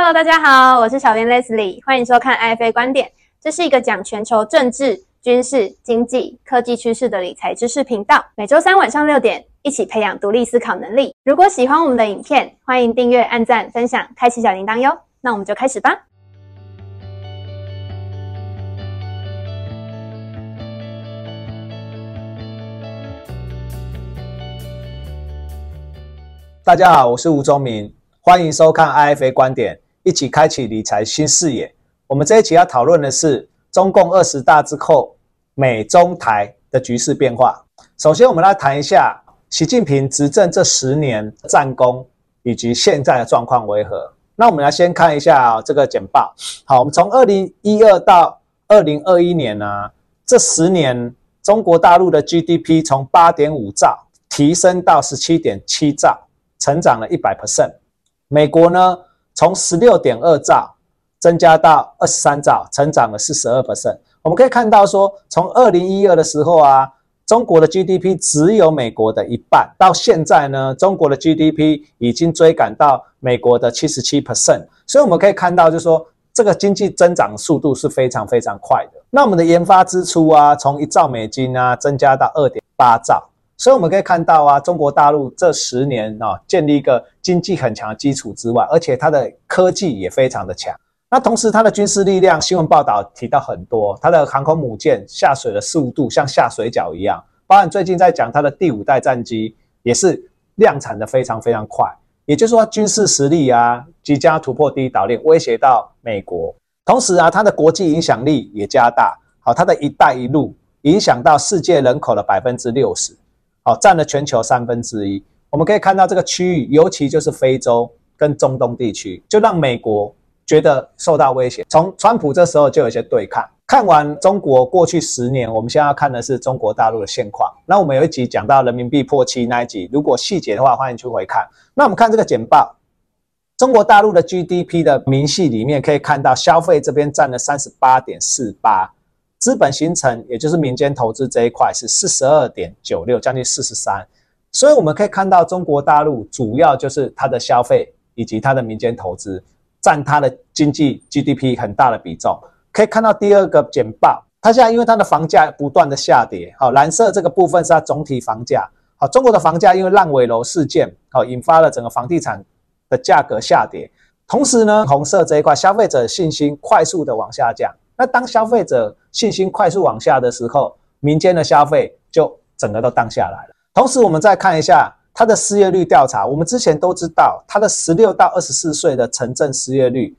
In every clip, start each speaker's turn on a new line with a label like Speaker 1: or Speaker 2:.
Speaker 1: Hello，大家好，我是小编 Leslie，欢迎收看 IFA 观点。这是一个讲全球政治、军事、经济、科技趋势的理财知识频道。每周三晚上六点，一起培养独立思考能力。如果喜欢我们的影片，欢迎订阅、按赞、分享、开启小铃铛哟。那我们就开始吧。
Speaker 2: 大家好，我是吴宗明，欢迎收看 IFA 观点，一起开启理财新视野。我们这一期要讨论的是中共二十大之后美中台的局势变化。首先，我们来谈一下习近平执政这十年战功以及现在的状况为何。那我们来先看一下这个简报。好，我们从二零一二到二零二一年呢，这十年中国大陆的 GDP 从八点五兆提升到十七点七兆。成长了一百 percent，美国呢从十六点二兆增加到二十三兆，成长了四十二 percent。我们可以看到说，从二零一二的时候啊，中国的 GDP 只有美国的一半，到现在呢，中国的 GDP 已经追赶到美国的七十七 percent。所以我们可以看到，就是说这个经济增长速度是非常非常快的。那我们的研发支出啊，从一兆美金啊增加到二点八兆。所以我们可以看到啊，中国大陆这十年啊，建立一个经济很强的基础之外，而且它的科技也非常的强。那同时，它的军事力量，新闻报道提到很多，它的航空母舰下水的速度像下水饺一样。包含最近在讲它的第五代战机，也是量产的非常非常快。也就是说，军事实力啊，即将突破第一岛链，威胁到美国。同时啊，它的国际影响力也加大。好，它的一带一路影响到世界人口的百分之六十。哦，占了全球三分之一。我们可以看到这个区域，尤其就是非洲跟中东地区，就让美国觉得受到威胁。从川普这时候就有些对抗。看完中国过去十年，我们现在要看的是中国大陆的现况。那我们有一集讲到人民币破七那一集，如果细节的话，欢迎去回看。那我们看这个简报，中国大陆的 GDP 的明细里面可以看到，消费这边占了三十八点四八。资本形成，也就是民间投资这一块是四十二点九六，将近四十三。所以我们可以看到，中国大陆主要就是它的消费以及它的民间投资占它的经济 GDP 很大的比重。可以看到第二个简报，它现在因为它的房价不断的下跌，好，蓝色这个部分是它总体房价，好，中国的房价因为烂尾楼事件，好，引发了整个房地产的价格下跌。同时呢，红色这一块消费者信心快速的往下降。那当消费者信心快速往下的时候，民间的消费就整个都荡下来了。同时，我们再看一下它的失业率调查。我们之前都知道，它的十六到二十四岁的城镇失业率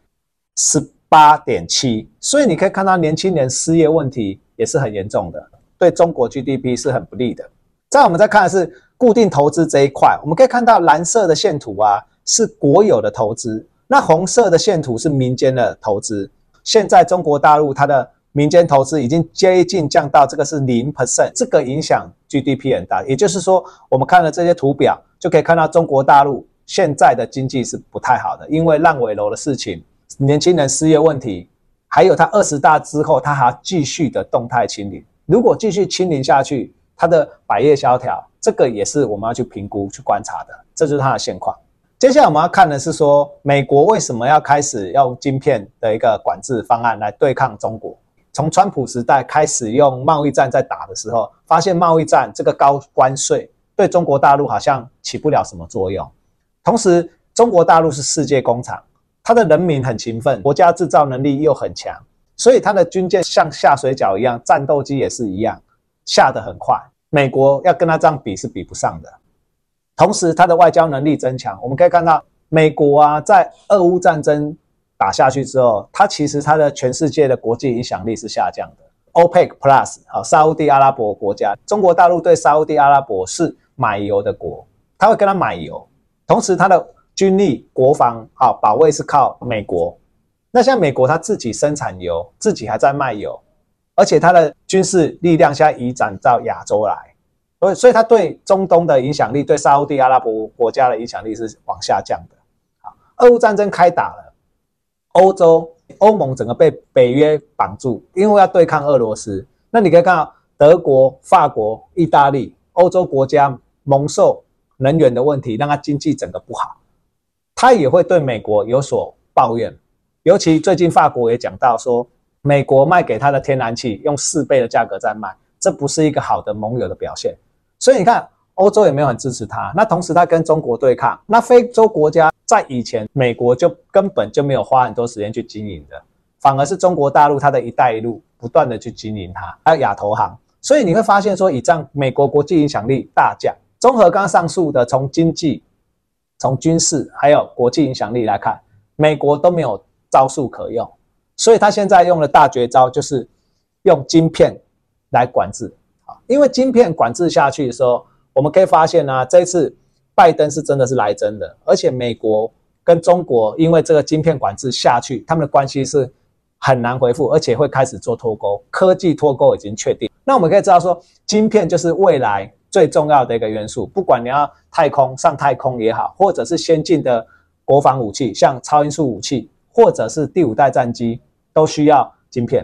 Speaker 2: 十八点七，所以你可以看到年轻人失业问题也是很严重的，对中国 GDP 是很不利的。再我们再看的是固定投资这一块，我们可以看到蓝色的线图啊是国有的投资，那红色的线图是民间的投资。现在中国大陆它的民间投资已经接近降到这个是零 percent，这个影响 GDP 很大。也就是说，我们看了这些图表，就可以看到中国大陆现在的经济是不太好的，因为烂尾楼的事情、年轻人失业问题，还有它二十大之后它还继续的动态清零。如果继续清零下去，它的百业萧条，这个也是我们要去评估、去观察的。这就是它的现况。接下来我们要看的是说，美国为什么要开始用晶片的一个管制方案来对抗中国？从川普时代开始用贸易战在打的时候，发现贸易战这个高关税对中国大陆好像起不了什么作用。同时，中国大陆是世界工厂，它的人民很勤奋，国家制造能力又很强，所以它的军舰像下水饺一样，战斗机也是一样，下得很快。美国要跟它这样比是比不上的。同时，它的外交能力增强。我们可以看到，美国啊，在俄乌战争打下去之后，它其实它的全世界的国际影响力是下降的。OPEC Plus 好，沙地阿拉伯国家，中国大陆对沙地阿拉伯是买油的国，他会跟他买油。同时，他的军力、国防好保卫是靠美国。那像美国，他自己生产油，自己还在卖油，而且他的军事力量现在移展到亚洲来。所以，所以他对中东的影响力，对沙地阿拉伯国家的影响力是往下降的。好，俄乌战争开打了，欧洲、欧盟整个被北约绑住，因为要对抗俄罗斯。那你可以看到，德国、法国、意大利、欧洲国家蒙受能源的问题，让它经济整个不好，它也会对美国有所抱怨。尤其最近法国也讲到说，美国卖给他的天然气用四倍的价格在卖，这不是一个好的盟友的表现。所以你看，欧洲也没有很支持他。那同时他跟中国对抗，那非洲国家在以前美国就根本就没有花很多时间去经营的，反而是中国大陆它的一带一路不断的去经营它，还有亚投行。所以你会发现说，以这样美国国际影响力大降。综合刚刚上述的，从经济、从军事还有国际影响力来看，美国都没有招数可用，所以他现在用的大绝招就是用晶片来管制。因为晶片管制下去的时候，我们可以发现呢，这一次拜登是真的是来真的，而且美国跟中国因为这个晶片管制下去，他们的关系是很难回复，而且会开始做脱钩，科技脱钩已经确定。那我们可以知道说，晶片就是未来。最重要的一个元素，不管你要太空上太空也好，或者是先进的国防武器，像超音速武器，或者是第五代战机，都需要晶片。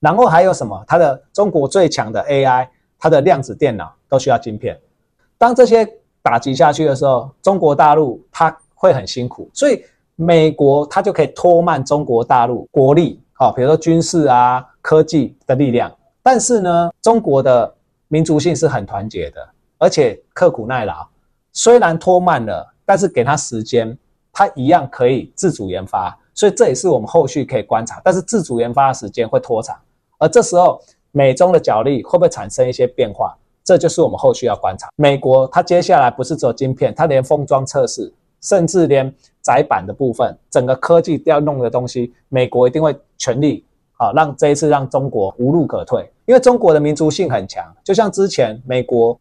Speaker 2: 然后还有什么？它的中国最强的 AI，它的量子电脑都需要晶片。当这些打击下去的时候，中国大陆它会很辛苦，所以美国它就可以拖慢中国大陆国力，好，比如说军事啊、科技的力量。但是呢，中国的。民族性是很团结的，而且刻苦耐劳。虽然拖慢了，但是给他时间，他一样可以自主研发。所以这也是我们后续可以观察。但是自主研发的时间会拖长，而这时候美中的角力会不会产生一些变化？这就是我们后续要观察。美国它接下来不是只有晶片，它连封装测试，甚至连载板的部分，整个科技要弄的东西，美国一定会全力。好，让这一次让中国无路可退，因为中国的民族性很强，就像之前美国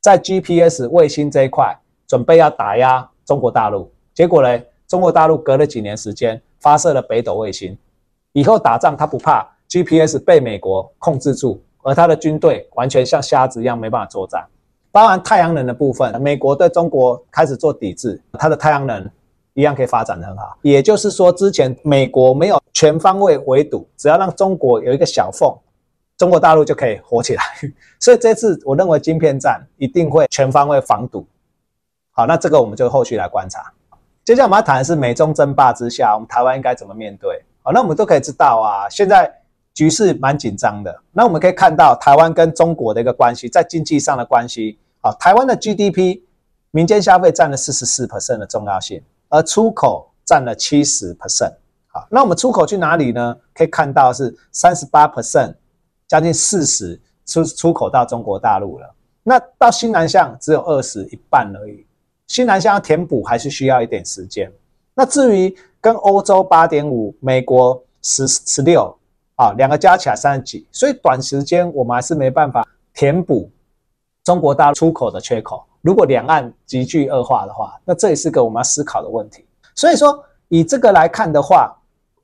Speaker 2: 在 GPS 卫星这一块准备要打压中国大陆，结果呢，中国大陆隔了几年时间发射了北斗卫星，以后打仗他不怕 GPS 被美国控制住，而他的军队完全像瞎子一样没办法作战。包含太阳能的部分，美国对中国开始做抵制，它的太阳能。一样可以发展得很好，也就是说，之前美国没有全方位围堵，只要让中国有一个小缝，中国大陆就可以活起来。所以这次我认为晶片战一定会全方位防堵。好，那这个我们就后续来观察。接下来我们要谈的是美中争霸之下，我们台湾应该怎么面对？好，那我们都可以知道啊，现在局势蛮紧张的。那我们可以看到台湾跟中国的一个关系，在经济上的关系。啊，台湾的 GDP 民间消费占了四十四 percent 的重要性。而出口占了七十 percent，好，那我们出口去哪里呢？可以看到是三十八 percent，将近四十出出口到中国大陆了。那到新南向只有二十一半而已，新南向要填补还是需要一点时间。那至于跟欧洲八点五，美国十十六，啊，两个加起来三十几，所以短时间我们还是没办法填补中国大陆出口的缺口。如果两岸急剧恶化的话，那这也是个我们要思考的问题。所以说，以这个来看的话，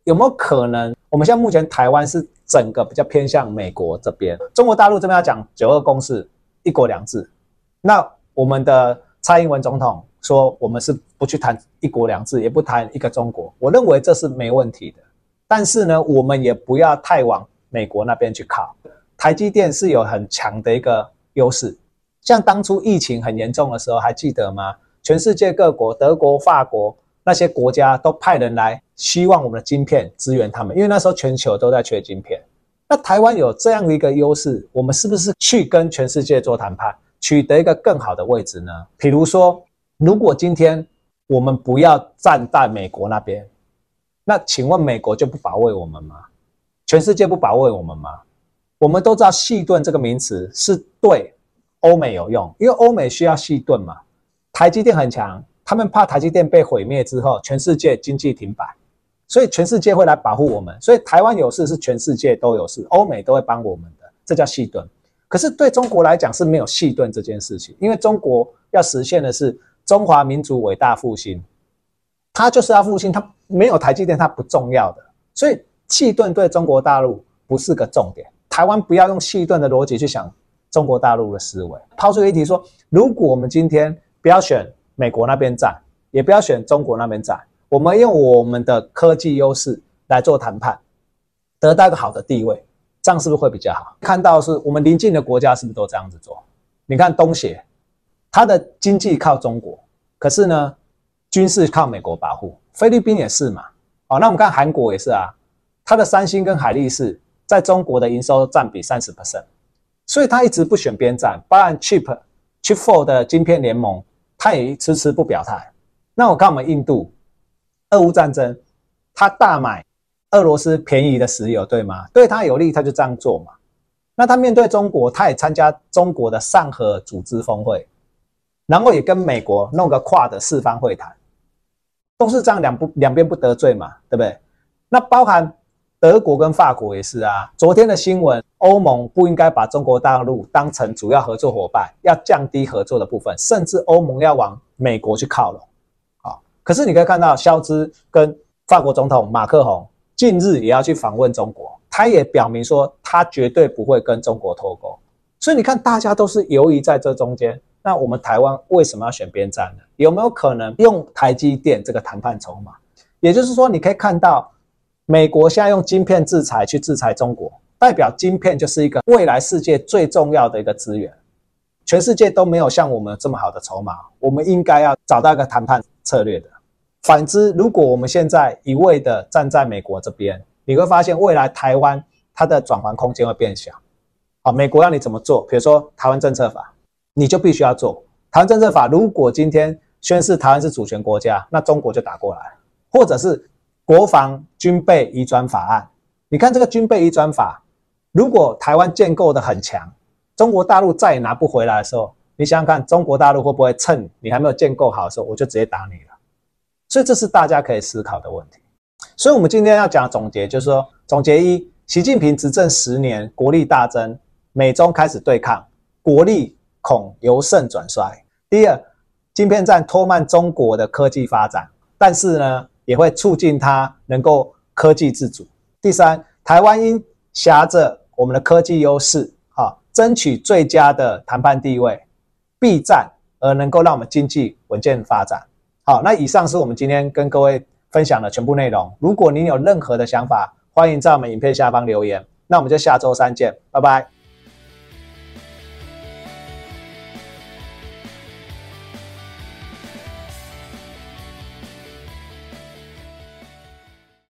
Speaker 2: 有没有可能？我们现在目前台湾是整个比较偏向美国这边，中国大陆这边要讲九二共识、一国两制。那我们的蔡英文总统说，我们是不去谈一国两制，也不谈一个中国。我认为这是没问题的。但是呢，我们也不要太往美国那边去靠。台积电是有很强的一个优势。像当初疫情很严重的时候，还记得吗？全世界各国，德国、法国那些国家都派人来，希望我们的晶片支援他们，因为那时候全球都在缺晶片。那台湾有这样的一个优势，我们是不是去跟全世界做谈判，取得一个更好的位置呢？比如说，如果今天我们不要站在美国那边，那请问美国就不保卫我们吗？全世界不保卫我们吗？我们都知道“细盾”这个名词是对。欧美有用，因为欧美需要细盾嘛。台积电很强，他们怕台积电被毁灭之后，全世界经济停摆，所以全世界会来保护我们。所以台湾有事是全世界都有事，欧美都会帮我们的，这叫细盾。可是对中国来讲是没有细盾这件事情，因为中国要实现的是中华民族伟大复兴，它就是要复兴，它没有台积电它不重要的。所以气盾对中国大陆不是个重点，台湾不要用气盾的逻辑去想。中国大陆的思维抛出一题说：如果我们今天不要选美国那边站，也不要选中国那边站，我们用我们的科技优势来做谈判，得到一个好的地位，这样是不是会比较好？看到是我们邻近的国家是不是都这样子做？你看东协，它的经济靠中国，可是呢，军事靠美国保护。菲律宾也是嘛，好，那我们看韩国也是啊，它的三星跟海力士在中国的营收占比三十 percent，所以它一直不选边站，包含 Chip Chip Four 的晶片联盟，它也迟迟不表态。那我看我们印度，俄乌战争，它大买俄罗斯便宜的石油，对吗？对它有利，它就这样做嘛。那它面对中国，它也参加中国的上合组织峰会，然后也跟美国弄个跨的四方会谈。都是这样两不两边不得罪嘛，对不对？那包含德国跟法国也是啊。昨天的新闻，欧盟不应该把中国大陆当成主要合作伙伴，要降低合作的部分，甚至欧盟要往美国去靠拢。好，可是你可以看到，肖兹跟法国总统马克宏近日也要去访问中国，他也表明说他绝对不会跟中国脱钩。所以你看，大家都是游移在这中间。那我们台湾为什么要选边站呢？有没有可能用台积电这个谈判筹码？也就是说，你可以看到，美国现在用晶片制裁去制裁中国，代表晶片就是一个未来世界最重要的一个资源。全世界都没有像我们这么好的筹码，我们应该要找到一个谈判策略的。反之，如果我们现在一味的站在美国这边，你会发现未来台湾它的转换空间会变小。好，美国要你怎么做？比如说台湾政策法。你就必须要做台湾政策法。如果今天宣誓台湾是主权国家，那中国就打过来，或者是国防军备移转法案。你看这个军备移转法，如果台湾建构的很强，中国大陆再也拿不回来的时候，你想想看，中国大陆会不会趁你还没有建构好的时候，我就直接打你了？所以这是大家可以思考的问题。所以我们今天要讲总结，就是说总结一：习近平执政十年，国力大增，美中开始对抗，国力。恐由盛转衰。第二，晶片战拖慢中国的科技发展，但是呢，也会促进它能够科技自主。第三，台湾应挟着我们的科技优势，哈，争取最佳的谈判地位，避战而能够让我们经济稳健发展。好，那以上是我们今天跟各位分享的全部内容。如果您有任何的想法，欢迎在我们影片下方留言。那我们就下周三见，拜拜。